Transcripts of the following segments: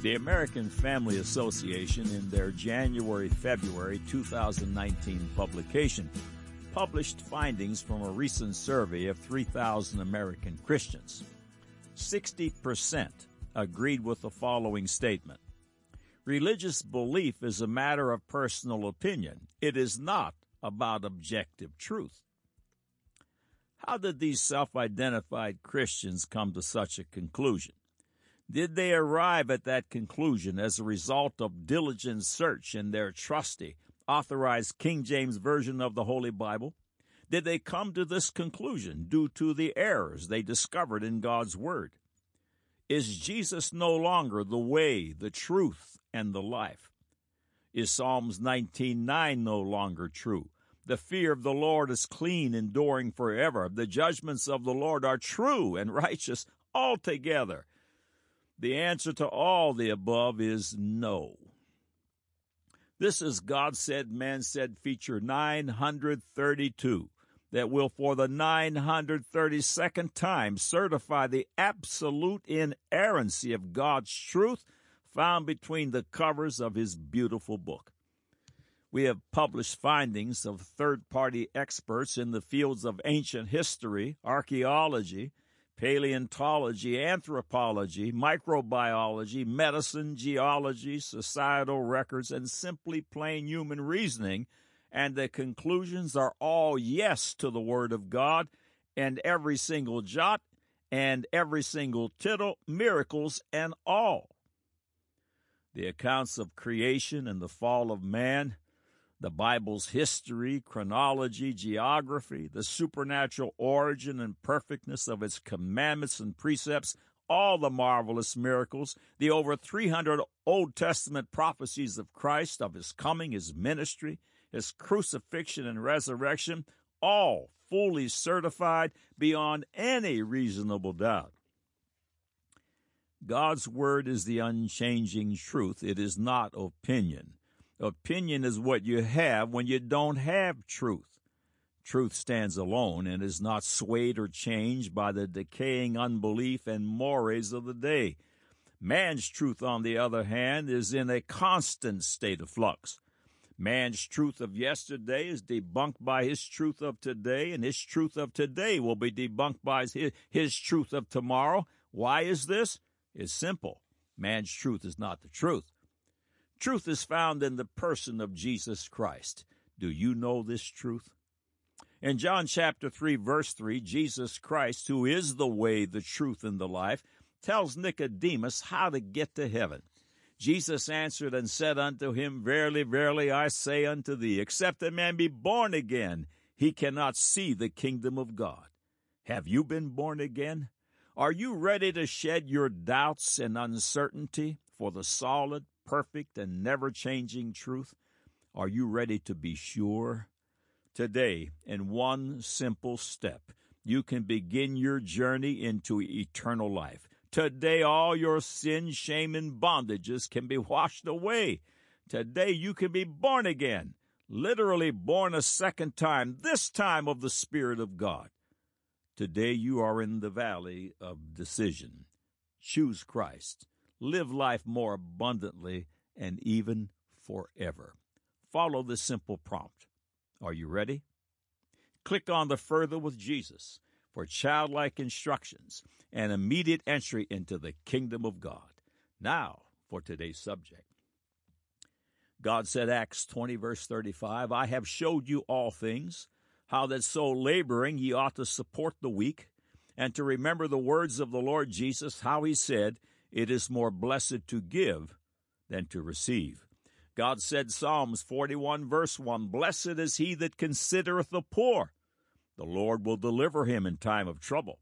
The American Family Association, in their January February 2019 publication, published findings from a recent survey of 3,000 American Christians. 60% agreed with the following statement Religious belief is a matter of personal opinion, it is not about objective truth. How did these self identified Christians come to such a conclusion? Did they arrive at that conclusion as a result of diligent search in their trusty, authorized King James Version of the Holy Bible? Did they come to this conclusion due to the errors they discovered in God's Word? Is Jesus no longer the way, the truth, and the life? Is Psalms 19:9 no longer true? The fear of the Lord is clean, enduring forever. The judgments of the Lord are true and righteous altogether. The answer to all the above is no. This is God Said, Man Said feature 932 that will, for the 932nd time, certify the absolute inerrancy of God's truth found between the covers of His beautiful book. We have published findings of third party experts in the fields of ancient history, archaeology, paleontology, anthropology, microbiology, medicine, geology, societal records, and simply plain human reasoning, and the conclusions are all yes to the Word of God, and every single jot and every single tittle, miracles and all. The accounts of creation and the fall of man the Bible's history, chronology, geography, the supernatural origin and perfectness of its commandments and precepts, all the marvelous miracles, the over 300 Old Testament prophecies of Christ, of his coming, his ministry, his crucifixion and resurrection, all fully certified beyond any reasonable doubt. God's Word is the unchanging truth. It is not opinion. Opinion is what you have when you don't have truth. Truth stands alone and is not swayed or changed by the decaying unbelief and mores of the day. Man's truth, on the other hand, is in a constant state of flux. Man's truth of yesterday is debunked by his truth of today, and his truth of today will be debunked by his, his truth of tomorrow. Why is this? It's simple. Man's truth is not the truth. Truth is found in the person of Jesus Christ. Do you know this truth? In John chapter 3 verse 3, Jesus Christ, who is the way, the truth, and the life, tells Nicodemus how to get to heaven. Jesus answered and said unto him, Verily, verily, I say unto thee, except a man be born again, he cannot see the kingdom of God. Have you been born again? Are you ready to shed your doubts and uncertainty for the solid, perfect and never changing truth? Are you ready to be sure? Today, in one simple step, you can begin your journey into eternal life. Today, all your sin, shame, and bondages can be washed away. Today, you can be born again, literally born a second time, this time of the Spirit of God. Today, you are in the valley of decision. Choose Christ live life more abundantly, and even forever. Follow this simple prompt. Are you ready? Click on the Further with Jesus for childlike instructions and immediate entry into the kingdom of God. Now, for today's subject. God said, Acts 20, verse 35, I have showed you all things, how that so laboring ye ought to support the weak, and to remember the words of the Lord Jesus, how he said, it is more blessed to give than to receive. God said, Psalms 41, verse 1 Blessed is he that considereth the poor. The Lord will deliver him in time of trouble.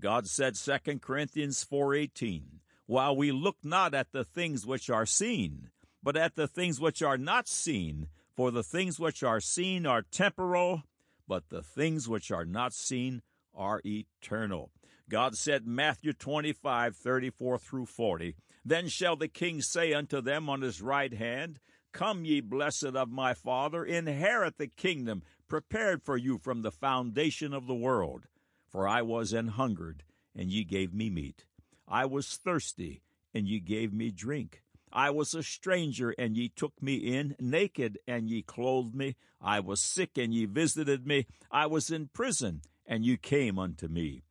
God said, 2 Corinthians 4:18, While we look not at the things which are seen, but at the things which are not seen, for the things which are seen are temporal, but the things which are not seen are eternal. God said, Matthew 25, 34 through 40, Then shall the king say unto them on his right hand, Come, ye blessed of my Father, inherit the kingdom prepared for you from the foundation of the world. For I was an hungered, and ye gave me meat. I was thirsty, and ye gave me drink. I was a stranger, and ye took me in, naked, and ye clothed me. I was sick, and ye visited me. I was in prison, and ye came unto me.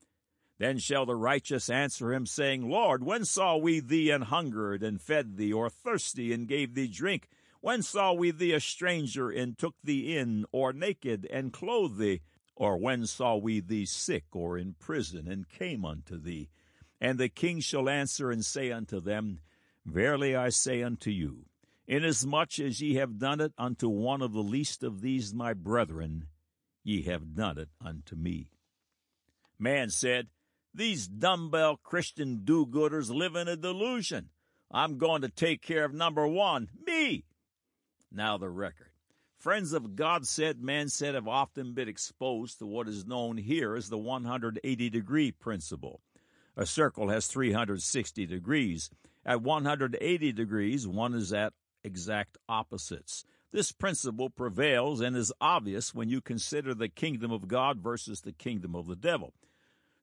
Then shall the righteous answer him, saying, Lord, when saw we thee an hungered, and fed thee, or thirsty, and gave thee drink? When saw we thee a stranger, and took thee in, or naked, and clothed thee? Or when saw we thee sick, or in prison, and came unto thee? And the king shall answer and say unto them, Verily I say unto you, inasmuch as ye have done it unto one of the least of these my brethren, ye have done it unto me. Man said, These dumbbell Christian do gooders live in a delusion. I'm going to take care of number one, me. Now the record. Friends of God said, man said, have often been exposed to what is known here as the 180 degree principle. A circle has 360 degrees. At 180 degrees, one is at exact opposites. This principle prevails and is obvious when you consider the kingdom of God versus the kingdom of the devil.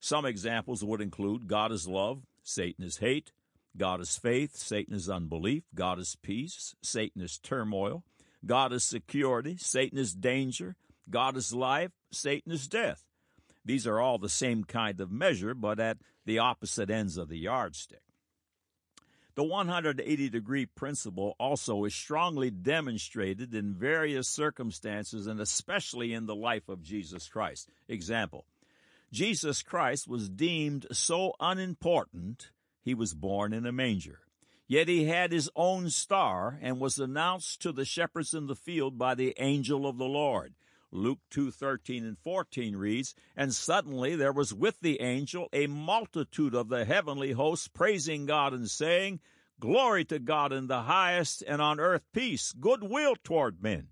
Some examples would include God is love, Satan is hate, God is faith, Satan is unbelief, God is peace, Satan is turmoil, God is security, Satan is danger, God is life, Satan is death. These are all the same kind of measure, but at the opposite ends of the yardstick. The 180 degree principle also is strongly demonstrated in various circumstances and especially in the life of Jesus Christ. Example Jesus Christ was deemed so unimportant, he was born in a manger. Yet he had his own star and was announced to the shepherds in the field by the angel of the Lord. Luke 2:13 and 14 reads, "And suddenly there was with the angel a multitude of the heavenly hosts praising God and saying, Glory to God in the highest, and on earth peace, goodwill toward men."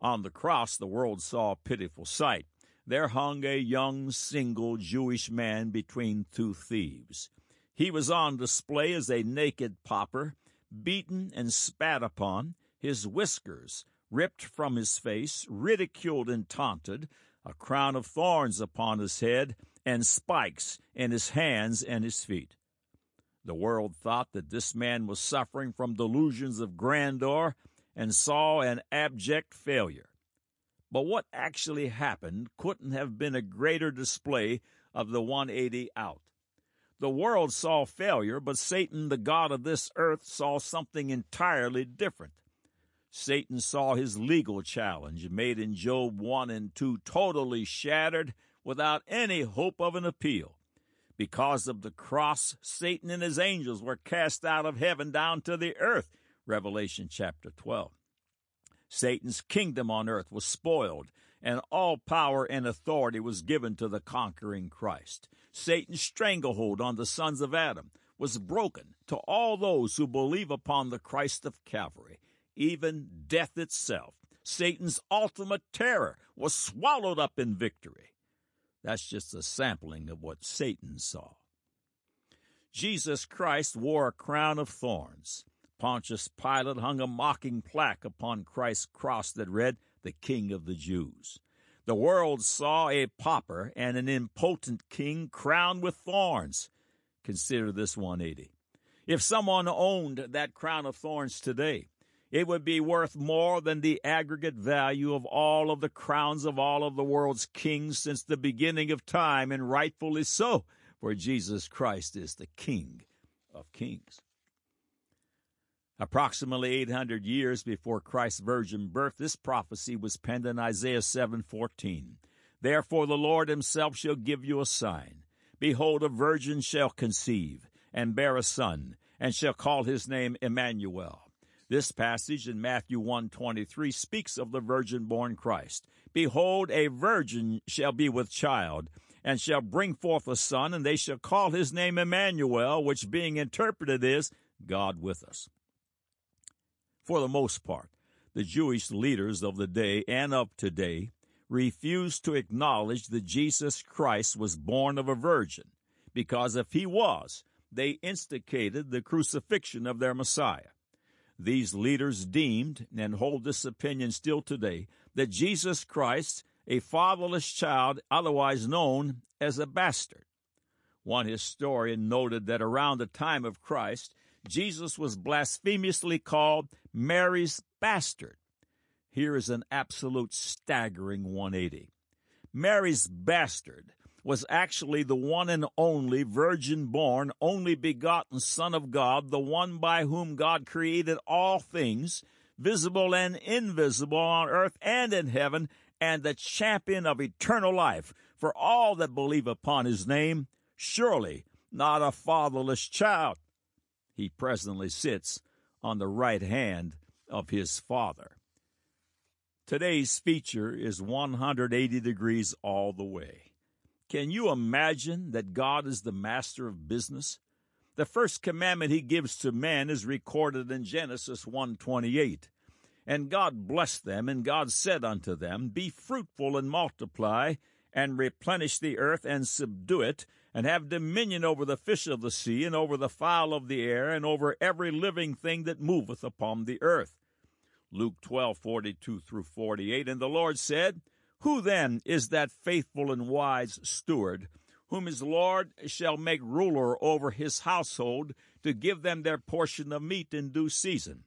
On the cross the world saw a pitiful sight. There hung a young single Jewish man between two thieves. He was on display as a naked pauper, beaten and spat upon, his whiskers ripped from his face, ridiculed and taunted, a crown of thorns upon his head, and spikes in his hands and his feet. The world thought that this man was suffering from delusions of grandeur and saw an abject failure. But what actually happened couldn't have been a greater display of the 180 out. The world saw failure, but Satan, the God of this earth, saw something entirely different. Satan saw his legal challenge made in Job 1 and 2 totally shattered without any hope of an appeal. Because of the cross, Satan and his angels were cast out of heaven down to the earth. Revelation chapter 12. Satan's kingdom on earth was spoiled, and all power and authority was given to the conquering Christ. Satan's stranglehold on the sons of Adam was broken to all those who believe upon the Christ of Calvary, even death itself. Satan's ultimate terror was swallowed up in victory. That's just a sampling of what Satan saw. Jesus Christ wore a crown of thorns. Pontius Pilate hung a mocking plaque upon Christ's cross that read, The King of the Jews. The world saw a pauper and an impotent king crowned with thorns. Consider this 180. If someone owned that crown of thorns today, it would be worth more than the aggregate value of all of the crowns of all of the world's kings since the beginning of time, and rightfully so, for Jesus Christ is the King of kings. Approximately 800 years before Christ's virgin birth, this prophecy was penned in Isaiah 7:14. Therefore the Lord himself shall give you a sign. Behold, a virgin shall conceive and bear a son, and shall call his name Emmanuel. This passage in Matthew 1:23 speaks of the virgin born Christ. Behold, a virgin shall be with child, and shall bring forth a son, and they shall call his name Emmanuel, which being interpreted is God with us. For the most part, the Jewish leaders of the day and of today refused to acknowledge that Jesus Christ was born of a virgin, because if he was, they instigated the crucifixion of their Messiah. These leaders deemed, and hold this opinion still today, that Jesus Christ, a fatherless child, otherwise known as a bastard. One historian noted that around the time of Christ, Jesus was blasphemously called Mary's bastard. Here is an absolute staggering 180. Mary's bastard was actually the one and only virgin born, only begotten Son of God, the one by whom God created all things, visible and invisible on earth and in heaven, and the champion of eternal life for all that believe upon his name, surely not a fatherless child. He presently sits on the right hand of his Father. Today's feature is 180 degrees all the way. Can you imagine that God is the master of business? The first commandment he gives to man is recorded in Genesis 1:28. And God blessed them, and God said unto them, Be fruitful and multiply, and replenish the earth and subdue it, and have dominion over the fish of the sea, and over the fowl of the air, and over every living thing that moveth upon the earth. Luke twelve forty two through 48. And the Lord said, Who then is that faithful and wise steward, whom his Lord shall make ruler over his household, to give them their portion of meat in due season?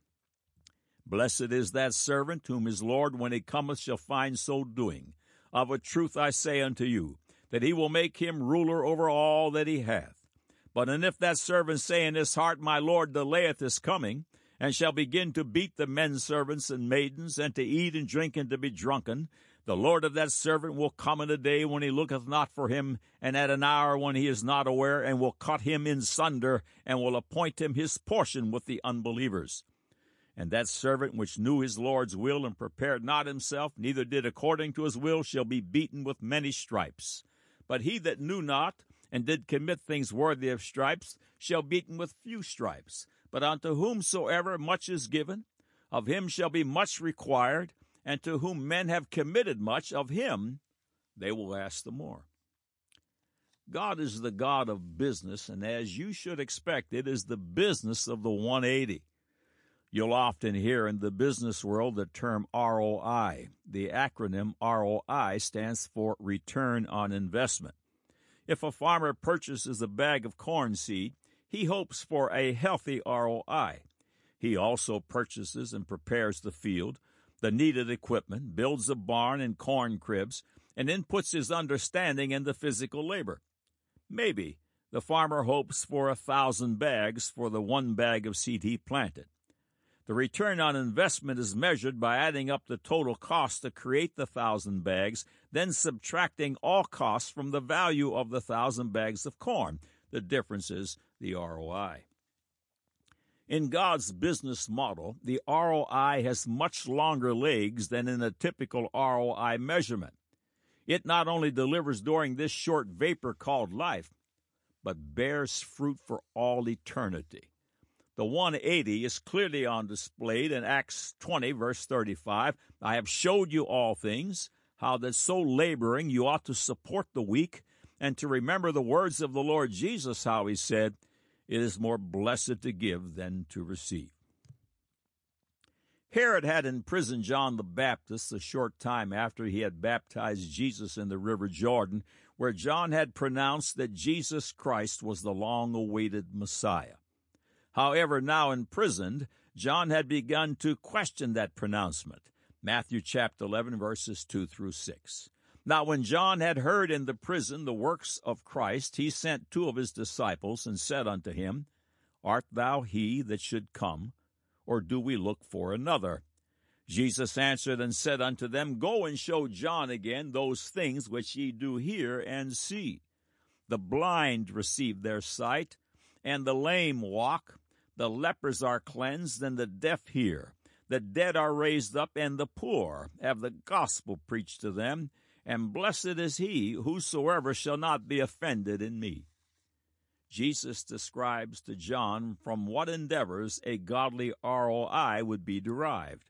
Blessed is that servant whom his Lord, when he cometh, shall find so doing. Of a truth I say unto you, that he will make him ruler over all that he hath. But and if that servant say in his heart, My Lord delayeth his coming, and shall begin to beat the men servants and maidens, and to eat and drink and to be drunken, the Lord of that servant will come in a day when he looketh not for him, and at an hour when he is not aware, and will cut him in sunder, and will appoint him his portion with the unbelievers. And that servant which knew his Lord's will and prepared not himself, neither did according to his will, shall be beaten with many stripes. But he that knew not, and did commit things worthy of stripes, shall be beaten with few stripes. But unto whomsoever much is given, of him shall be much required, and to whom men have committed much, of him they will ask the more. God is the God of business, and as you should expect, it is the business of the 180. You'll often hear in the business world the term ROI. The acronym ROI stands for Return on Investment. If a farmer purchases a bag of corn seed, he hopes for a healthy ROI. He also purchases and prepares the field, the needed equipment, builds a barn and corn cribs, and then puts his understanding into physical labor. Maybe the farmer hopes for a thousand bags for the one bag of seed he planted. The return on investment is measured by adding up the total cost to create the thousand bags, then subtracting all costs from the value of the thousand bags of corn. The difference is the ROI. In God's business model, the ROI has much longer legs than in a typical ROI measurement. It not only delivers during this short vapor called life, but bears fruit for all eternity. The 180 is clearly on display in Acts 20, verse 35. I have showed you all things, how that so laboring you ought to support the weak, and to remember the words of the Lord Jesus, how he said, It is more blessed to give than to receive. Herod had imprisoned John the Baptist a short time after he had baptized Jesus in the river Jordan, where John had pronounced that Jesus Christ was the long awaited Messiah. However, now imprisoned, John had begun to question that pronouncement. Matthew chapter 11, verses 2 through 6. Now, when John had heard in the prison the works of Christ, he sent two of his disciples and said unto him, Art thou he that should come, or do we look for another? Jesus answered and said unto them, Go and show John again those things which ye do hear and see. The blind receive their sight, and the lame walk, the lepers are cleansed, and the deaf hear. The dead are raised up, and the poor have the gospel preached to them. And blessed is he whosoever shall not be offended in me. Jesus describes to John from what endeavors a godly ROI would be derived.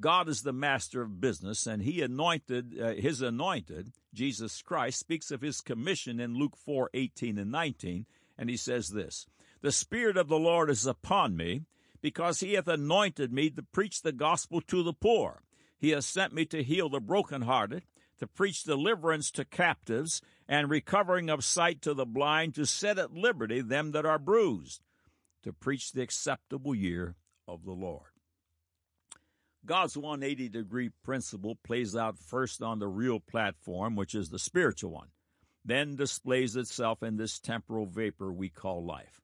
God is the master of business, and He anointed uh, His anointed Jesus Christ speaks of His commission in Luke four eighteen and nineteen, and He says this: the Spirit of the Lord is upon me, because he hath anointed me to preach the gospel to the poor. He has sent me to heal the brokenhearted, to preach deliverance to captives, and recovering of sight to the blind, to set at liberty them that are bruised, to preach the acceptable year of the Lord. God's 180 degree principle plays out first on the real platform, which is the spiritual one, then displays itself in this temporal vapor we call life.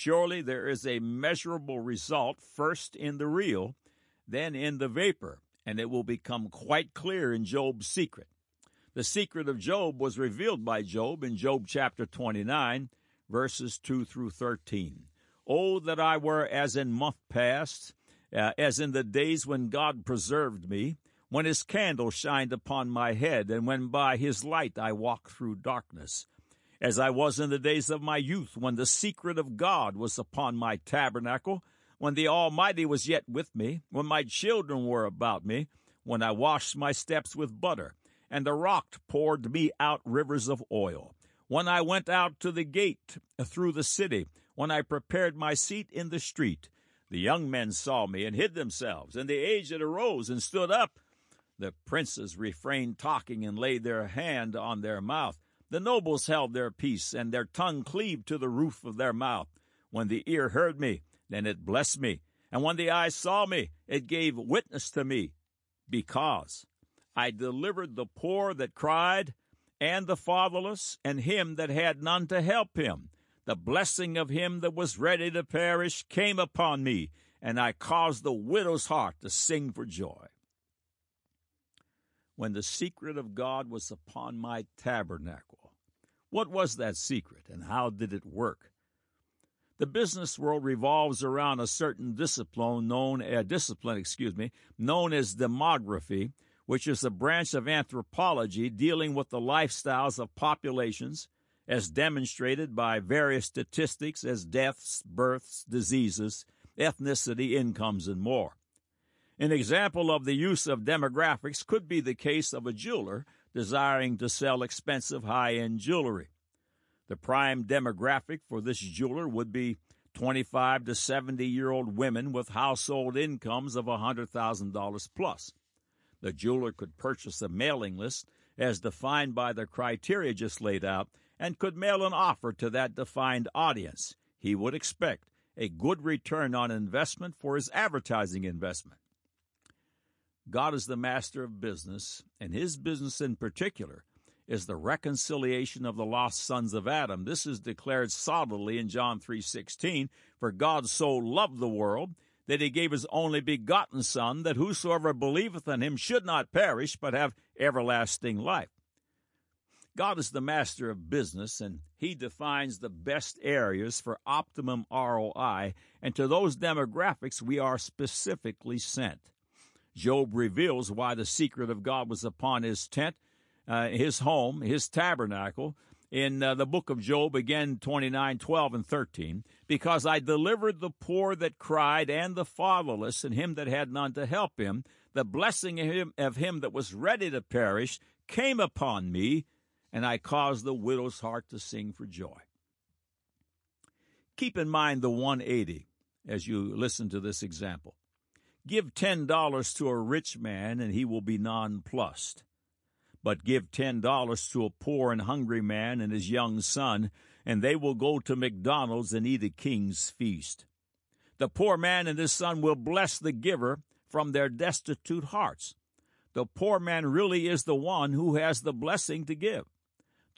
Surely there is a measurable result first in the real, then in the vapor, and it will become quite clear in Job's secret. The secret of Job was revealed by Job in Job chapter 29, verses 2 through 13. Oh, that I were as in month past, uh, as in the days when God preserved me, when his candle shined upon my head, and when by his light I walked through darkness. As I was in the days of my youth, when the secret of God was upon my tabernacle, when the Almighty was yet with me, when my children were about me, when I washed my steps with butter, and the rock poured me out rivers of oil, when I went out to the gate through the city, when I prepared my seat in the street, the young men saw me and hid themselves, and the aged arose and stood up. The princes refrained talking and laid their hand on their mouth. The nobles held their peace, and their tongue cleaved to the roof of their mouth. When the ear heard me, then it blessed me. And when the eye saw me, it gave witness to me. Because I delivered the poor that cried, and the fatherless, and him that had none to help him the blessing of him that was ready to perish came upon me, and I caused the widow's heart to sing for joy. When the secret of God was upon my tabernacle, what was that secret, and how did it work? The business world revolves around a certain discipline known uh, discipline, excuse me, known as demography, which is a branch of anthropology dealing with the lifestyles of populations, as demonstrated by various statistics as deaths, births, diseases, ethnicity, incomes, and more. An example of the use of demographics could be the case of a jeweler desiring to sell expensive high end jewelry. The prime demographic for this jeweler would be 25 to 70 year old women with household incomes of $100,000 plus. The jeweler could purchase a mailing list as defined by the criteria just laid out and could mail an offer to that defined audience, he would expect a good return on investment for his advertising investment. God is the master of business, and his business in particular is the reconciliation of the lost sons of Adam. This is declared solidly in John 3:16, for God so loved the world that he gave his only begotten son that whosoever believeth in him should not perish but have everlasting life. God is the master of business, and He defines the best areas for optimum ROI, and to those demographics we are specifically sent. Job reveals why the secret of God was upon his tent, uh, his home, his tabernacle, in uh, the book of Job, again 29, 12, and 13. Because I delivered the poor that cried, and the fatherless, and him that had none to help him, the blessing of him, of him that was ready to perish came upon me, and I caused the widow's heart to sing for joy. Keep in mind the 180 as you listen to this example. Give $10 to a rich man, and he will be nonplussed. But give $10 to a poor and hungry man and his young son, and they will go to McDonald's and eat a king's feast. The poor man and his son will bless the giver from their destitute hearts. The poor man really is the one who has the blessing to give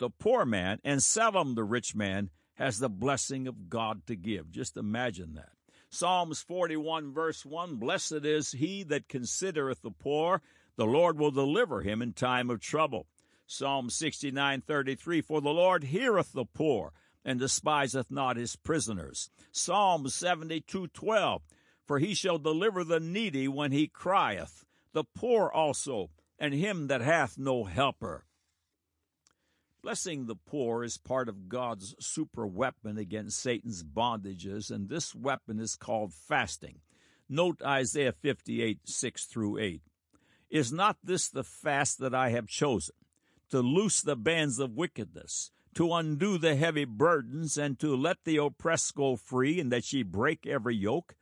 the poor man, and seldom the rich man, has the blessing of God to give. Just imagine that. Psalms 41, verse 1 Blessed is he that considereth the poor, the Lord will deliver him in time of trouble. Psalm 69, 33 For the Lord heareth the poor, and despiseth not his prisoners. Psalm 72, 12 For he shall deliver the needy when he crieth, the poor also, and him that hath no helper. Blessing the poor is part of God's super weapon against Satan's bondages, and this weapon is called fasting. Note Isaiah 58, 6 through 8. Is not this the fast that I have chosen? To loose the bands of wickedness, to undo the heavy burdens, and to let the oppressed go free, and that ye break every yoke?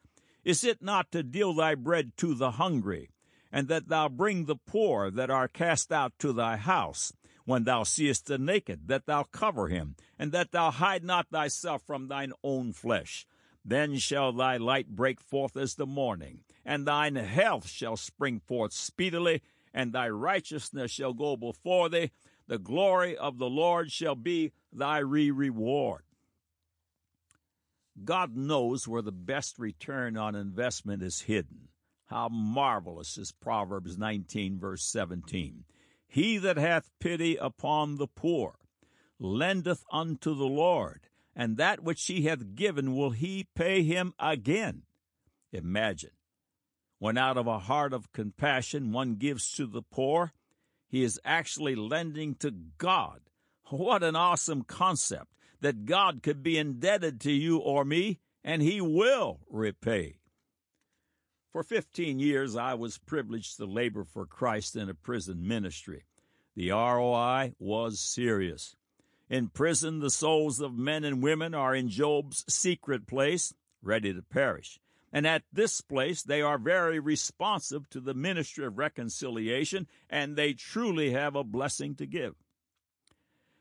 Is it not to deal thy bread to the hungry, and that thou bring the poor that are cast out to thy house. When thou seest the naked, that thou cover him, and that thou hide not thyself from thine own flesh. Then shall thy light break forth as the morning, and thine health shall spring forth speedily, and thy righteousness shall go before thee. The glory of the Lord shall be thy re reward. God knows where the best return on investment is hidden. How marvelous is Proverbs 19, verse 17. He that hath pity upon the poor lendeth unto the Lord, and that which he hath given will he pay him again. Imagine, when out of a heart of compassion one gives to the poor, he is actually lending to God. What an awesome concept! that God could be indebted to you or me, and He will repay. For 15 years, I was privileged to labor for Christ in a prison ministry. The ROI was serious. In prison, the souls of men and women are in Job's secret place, ready to perish. And at this place, they are very responsive to the ministry of reconciliation, and they truly have a blessing to give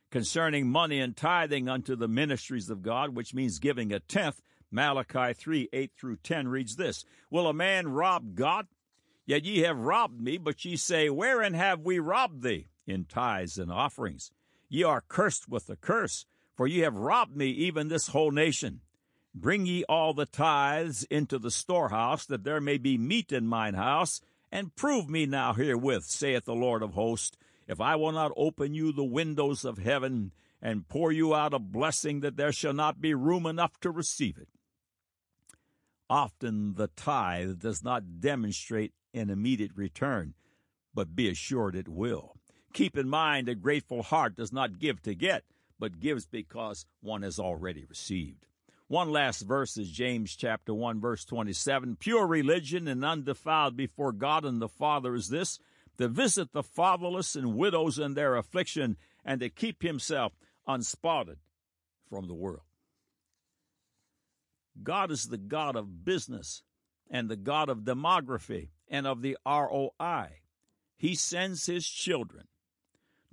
concerning money and tithing unto the ministries of God, which means giving a tenth, Malachi 3 8 through 10 reads this Will a man rob God? Yet ye have robbed me, but ye say, Wherein have we robbed thee? In tithes and offerings. Ye are cursed with a curse, for ye have robbed me, even this whole nation. Bring ye all the tithes into the storehouse, that there may be meat in mine house, and prove me now herewith, saith the Lord of hosts if I will not open you the windows of heaven and pour you out a blessing that there shall not be room enough to receive it. Often the tithe does not demonstrate an immediate return, but be assured it will. Keep in mind a grateful heart does not give to get, but gives because one has already received. One last verse is James chapter 1 verse 27. Pure religion and undefiled before God and the Father is this, to visit the fatherless and widows in their affliction, and to keep himself unspotted from the world. God is the God of business and the God of demography and of the ROI. He sends his children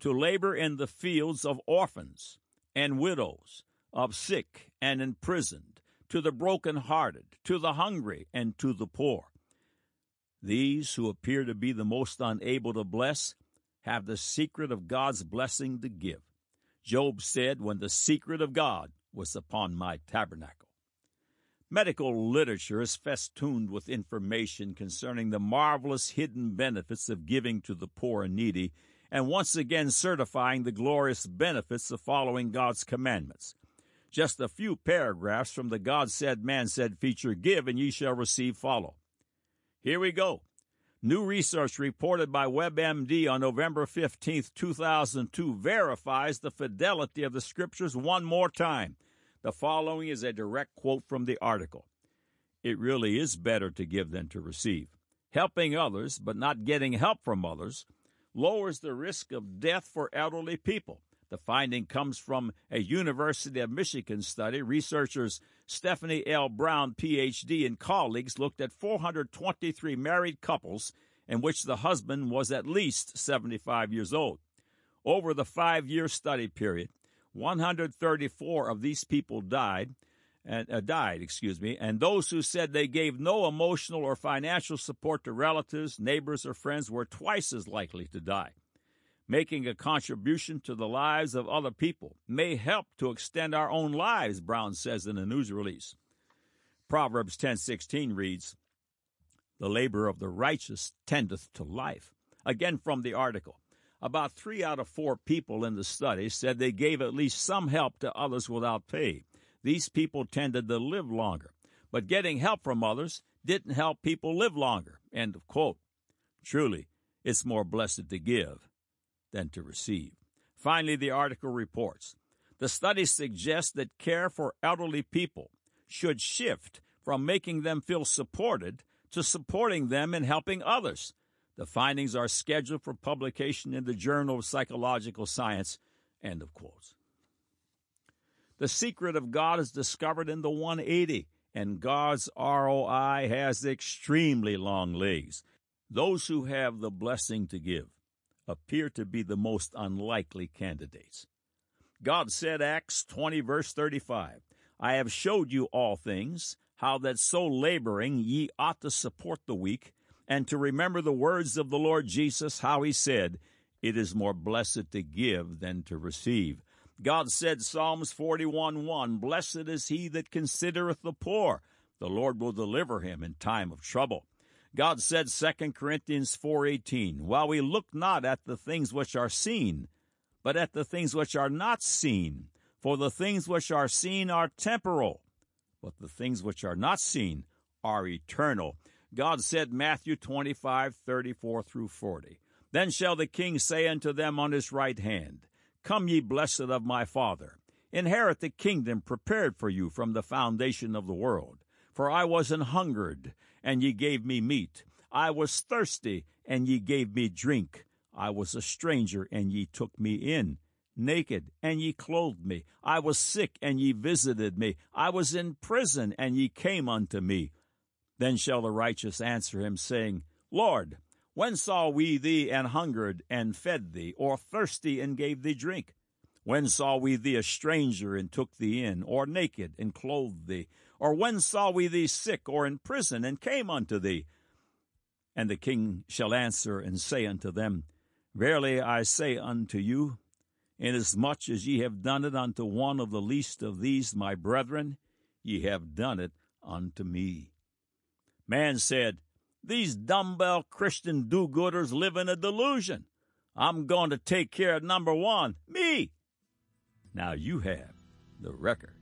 to labor in the fields of orphans and widows, of sick and imprisoned, to the broken-hearted, to the hungry, and to the poor. These who appear to be the most unable to bless have the secret of God's blessing to give. Job said, When the secret of God was upon my tabernacle. Medical literature is festooned with information concerning the marvelous hidden benefits of giving to the poor and needy, and once again certifying the glorious benefits of following God's commandments. Just a few paragraphs from the God said, Man said feature Give and ye shall receive follow. Here we go. New research reported by WebMD on November 15, 2002, verifies the fidelity of the scriptures one more time. The following is a direct quote from the article. It really is better to give than to receive. Helping others, but not getting help from others, lowers the risk of death for elderly people. The finding comes from a University of Michigan study. Researchers Stephanie L. Brown, PhD, and colleagues looked at 423 married couples in which the husband was at least 75 years old. Over the five year study period, 134 of these people died, and uh, died, excuse me, and those who said they gave no emotional or financial support to relatives, neighbors, or friends were twice as likely to die making a contribution to the lives of other people may help to extend our own lives, Brown says in a news release. Proverbs 10:16 reads, "The labor of the righteous tendeth to life." Again from the article. About 3 out of 4 people in the study said they gave at least some help to others without pay. These people tended to live longer, but getting help from others didn't help people live longer. End of quote. Truly, it's more blessed to give than to receive. Finally, the article reports the study suggests that care for elderly people should shift from making them feel supported to supporting them in helping others. The findings are scheduled for publication in the Journal of Psychological Science. End of quotes. The secret of God is discovered in the 180, and God's ROI has extremely long legs. Those who have the blessing to give appear to be the most unlikely candidates. God said, Acts 20, verse 35, I have showed you all things, how that so laboring ye ought to support the weak, and to remember the words of the Lord Jesus, how he said, It is more blessed to give than to receive. God said, Psalms 41 1, Blessed is he that considereth the poor. The Lord will deliver him in time of trouble. God said 2 Corinthians 4:18, "While we look not at the things which are seen, but at the things which are not seen, for the things which are seen are temporal, but the things which are not seen are eternal." God said Matthew 25:34 through 40, "Then shall the king say unto them on his right hand, Come ye blessed of my Father, inherit the kingdom prepared for you from the foundation of the world. For I was an hungered, and ye gave me meat. I was thirsty, and ye gave me drink. I was a stranger, and ye took me in. Naked, and ye clothed me. I was sick, and ye visited me. I was in prison, and ye came unto me. Then shall the righteous answer him, saying, Lord, when saw we thee an hungered, and fed thee, or thirsty, and gave thee drink? When saw we thee a stranger, and took thee in, or naked, and clothed thee? Or when saw we thee sick or in prison and came unto thee? And the king shall answer and say unto them, Verily I say unto you, inasmuch as ye have done it unto one of the least of these my brethren, ye have done it unto me. Man said, These dumbbell Christian do gooders live in a delusion. I'm going to take care of number one, me. Now you have the record.